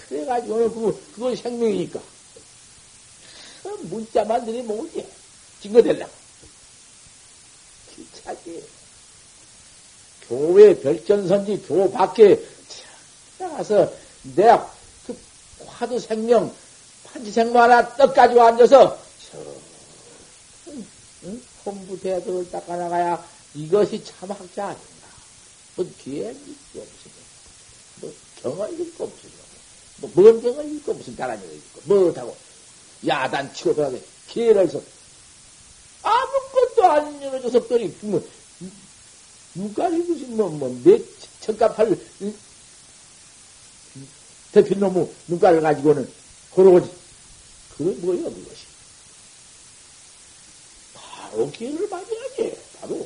그래가지고는 그, 그건 생명이니까. 그 문자만 들이먹을 게 증거될라. 기차지. 교회 별전선지 교 밖에 나가서 내가 그 화두 생명 판지생모 하나 떡 가지고 앉아서 저 응? 응? 부 대도를 닦아나가야 이것이 참 학자 아닌 가. 뭐 기회는 있고 없으면 뭐 경을 읽고 없으면 뭐먼 경을 읽고 무슨 다란이를 읽고 뭐하고 야단 치고 들어가게 기회를 서 아무것도 아닌 여러 녀석들이 뭐 누가리 무슨 뭐뭐내 천갑할 대표 놈의 눈가를 가지고는 고르고지. 그게 뭐예요 그것이? 바로 기회를 맞이하지 바로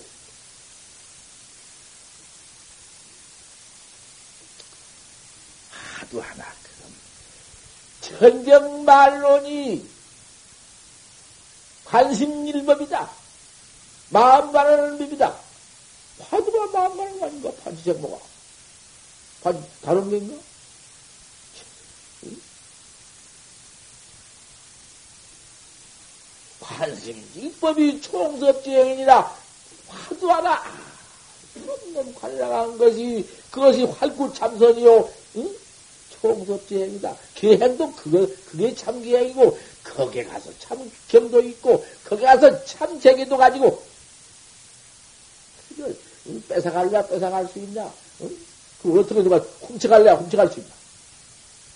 하도 하나 그럼 천정 말론이 관심일법이다. 마음 가는 법이다. 화두가 마음 가는 거 아닌가? 판치생모가. 다른 게인가? 관심일법이 총섭지행이라 화두 하나 그런 관량한 것이 그것이 활구 참선이요 응? 총섭지행이다. 계행도 그거 그게 참 계행이고 거기에 가서 참 경도 있고 거기 가서 참 재계도 가지고 그걸 응? 뺏어갈래 뺏어갈 수 있나? 응? 그 어떻게 누가 훔쳐갈래 훔쳐갈 수 있나?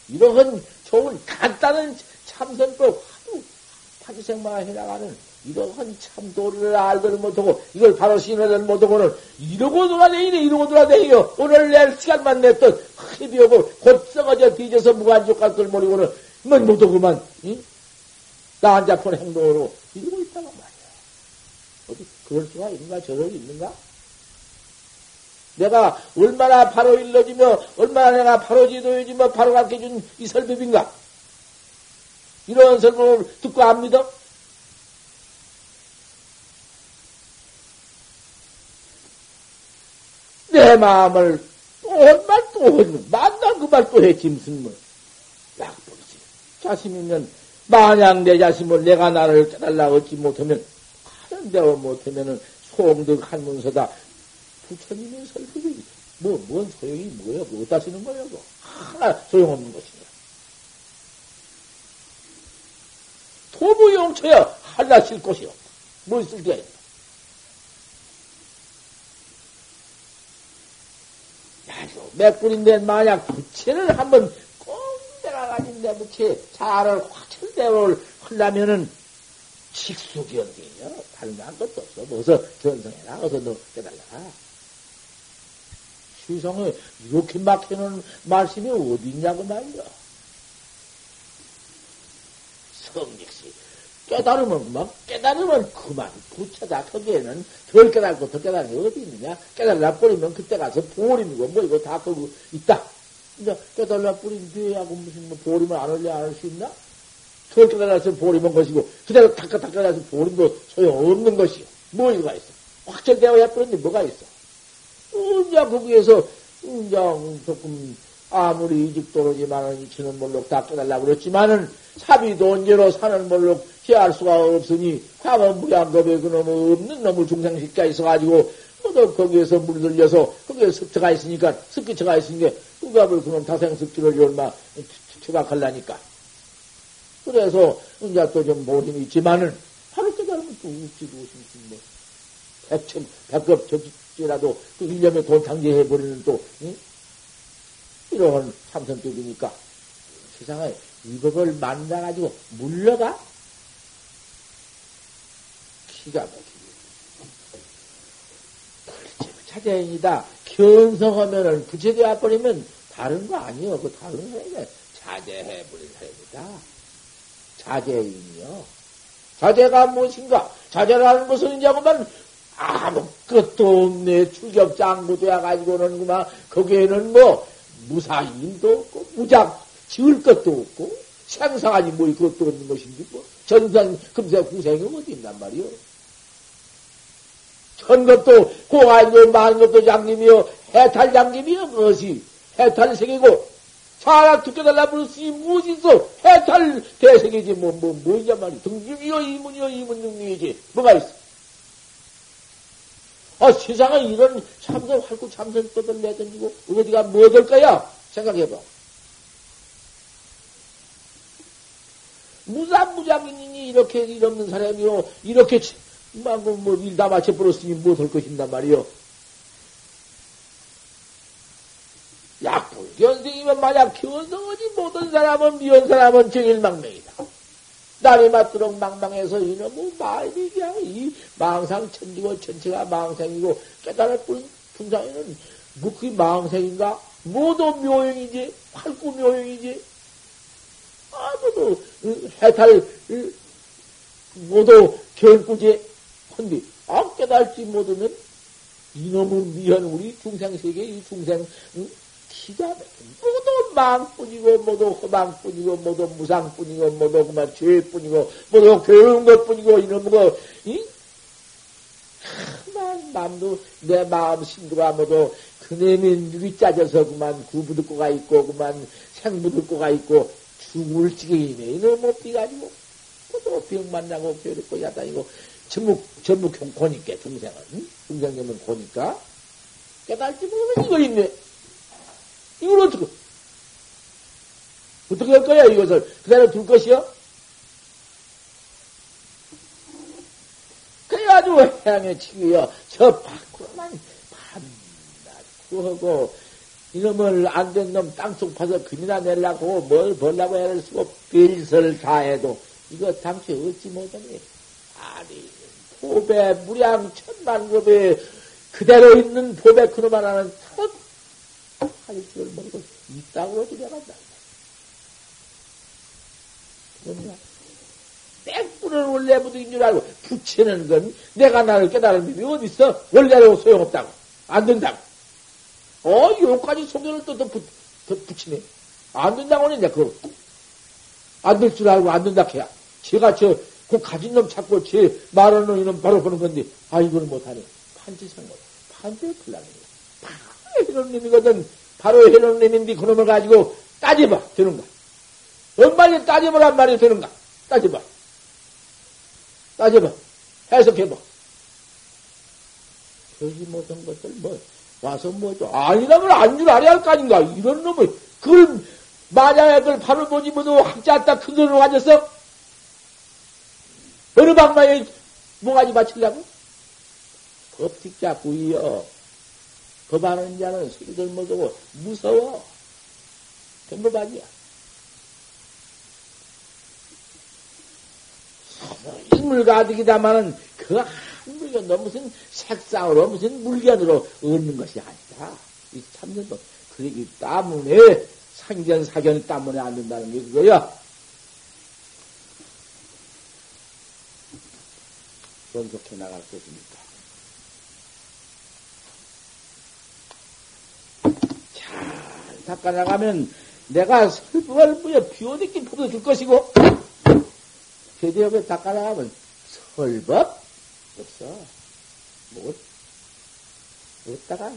이런 좋은 간단한 참선법 하도 파지생마 해나가는 이러한 참 도를 알들 못하고 이걸 바로 신호를 못하고는 이러고 돌아다니네 이러고 돌아다니요 오늘 낼 시간만 냈던 힘이 오고 곧 썩어져 뒤져서 무관족 갈걸 모르고는 뭐 못하고만 응? 나 앉아폰 행동으로 이러고 있다가 말이야. 어디 그럴 수가 있는가? 저럴 있는가? 내가 얼마나 바로 일러지며 얼마나 내가 바로 지도해주며 바로 가르쳐준 이 설법인가? 이런 설법을 듣고 안 믿어? 내 마음을 또한말또 해. 만날 그말 또 해, 짐승을. 뭐. 약불지. 자심이면, 만약 내 자심을 내가 나를 깨달라 얻지 못하면, 하는 대화 못하면은 소음득 한문서다. 부처님의 설득이, 뭐, 뭔 소용이 뭐야? 뭐 쓰는 거야, 뭐. 하나 소용없는 것이냐. 도무용처야 하나 쓸 곳이 없다. 뭘 쓸게 있다. 맥불인데 만약 부채를 한번 가진 내 부채 자를 확철대로 하려면은 직수견이요 다른 것도 없어. 어서 견성해라. 어서 너 깨달라. 시성에 이렇게 막히는 말씀이 어디 있냐고 말이야. 성직시 깨달으면 막 깨달으면 그만. 부처다 거기에는. 덜 깨달고 더 깨달은 게 어디 있느냐? 깨달라 버리면 그때 가서 보림이고 뭐 이거 다 거기 있다. 이제 깨달라 버린 뒤에 하고 무슨 뭐 보림을 안 올려 안 할 수 있나? 덜 깨달아서 보림은 것이고 그대로 닦아 닦아서 보림도 소용없는 것이요. 뭐 이거가 있어? 확철되어야 버렸는데 뭐가 있어? 이제 거기에서 이제 조금 아무리 이직 도로지만은 이치는 몰록 다 깨달라고 그랬지만은 사비도 언제로 사는 몰록 피할 수가 없으니 과거 무양겁에 그놈 없는 놈을 중생식가 있어가지고 또 거기에서 물들려서 거기에 습처가 있으니까 습기처가 있으니까 누가을 그놈 다생습기를 얼마 추각하려니까 그래서 이제 또 좀 모심이 있지만은 바로 깨달으면 또 웃지도 웃음지 뭐 백천 백급 적지라도 그 일념에 돈 장제해 버리는 또 응? 이런 참선법이니까 세상에 이 법을 만나가지고 물러가? 기가 막히게. 차자인이다. 견성하면은 부채되어 버리면 다른 거 아니요. 그 다른 거야. 자제해 버린 사람이다. 자제인이요. 자제가 무엇인가? 자제라는 것은 이제그만 아무것도 없네. 출격장구 되어가지고는 그만 거기에는 뭐 무사임도 없고, 무작 지을 것도 없고, 생사하니 뭐 그것도 없는 것인지, 뭐, 전생, 금세 후생이 어디 있단 말이요. 천 것도 공아이고 만 것도 장님이요, 해탈 장님이요, 무엇이 해탈 세계고, 사람 두께달라 부르으니 무엇이 있어? 해탈 대세계지, 뭐, 뭐, 뭐냐 말이야. 등중이요, 이문이요, 이문 능력이지. 뭐가 있어? 아, 세상에 이런 참선, 활구 참선 떠들 내던지고, 어디가 뭐될 거야? 생각해봐. 무사무장이니 이렇게 일 없는 사람이요. 이렇게, 막, 뭐, 일다 맞춰버렸으니 뭐될 것인단 말이요. 약불 견생이면 만약 견성하지 못한 사람은 미운 사람은 정일망명이다. 날이 맞도록 망망해서 이놈의 말이 그냥 이 망상 천지고 천체가 망상이고 깨달을 뿐 분상에는 뭐 그게 망상인가? 모두 묘용이지 활구 묘용이지 아무도 해탈 모두 결구지 헌데 아 깨달지 못하면 이놈의 미현 우리 중생세계 이 중생 기가 막힌 모두 망뿐이고 모두 허망뿐이고 모두 무상뿐이고 모두 그만 죄뿐이고 모두 괴로운 것뿐이고 거 이? 그만 마음도 내 마음 심도가 모두 그놈이 누이 짜져서 그만 구부듣고가 있고 그만 생부듣고가 있고 죽을 지경이네 이놈 못 비가지고 또 병만 나고 괴롭고 야다니고 전부 전부 고니까 동생은. 응? 동생님은 고니까. 깨달지 모르면 이거 있네. 이걸 어떻게 어떻게 할 거야 이것을? 그대로 둘 것이요? 그래가지고 해양에 치기요. 저 밖으로만 밤낮 구하고 이놈을 안 된 놈 땅속 파서 금이나 내려고 뭘 벌라고 애를 쓰고 빌설 다 해도 이거 당시 어찌 못하니. 아니 보배 무량 천만급에 그대로 있는 보배 그놈 하나는 탁할 줄 모르고 이 땅으로 들여간다. 그러냐? 땡불을 원래 부득인 줄 알고 붙이는 건 내가 나를 깨달은 법이 어딨어? 원래로 소용없다고. 안 된다고. 어, 요까지 소견을 또, 또 붙이네. 안 된다고 하는데, 그거. 안될 줄 알고 안 된다 해야. 제가 저, 그 가진 놈 찾고 제 말하는 이놈 바로 보는 건데, 아, 이걸 못하네. 판지생각. 큰일 나네. 바로 해놓님이거든. 바로 해놓님인데 그놈을 가지고 따져봐. 되는가? 엄마니 따져보란 말이 되는가? 따져봐. 따져봐. 해석해봐. 그러지 못한 것들 뭐, 와서 뭐죠? 아니라면 안줄 알아야 할 거 아닌가? 이런 놈을, 그걸, 만약에 그걸 바로 보지 못하고 학자다 큰 돈을 가졌어? 어느 방망에 뭐가지 바치려고? 법칙자 구이여. 법하는 자는 소리들 못하고 무서워. 전법아니야. 인물 가득이다마는 그 한 물건도 무슨 색상으로 무슨 물건으로 얻는 것이 아니다. 이 참는 법. 그러기 때문에 상견 사견 때문에 안 된다는 게 그거야. 어떻게 나갈 것입니까? 잘 닦아나가면 내가 설법을 뭐야 비오니까 풀어줄 것이고 제대로 닦아나가면 설법 없어. 못, 못 닦아.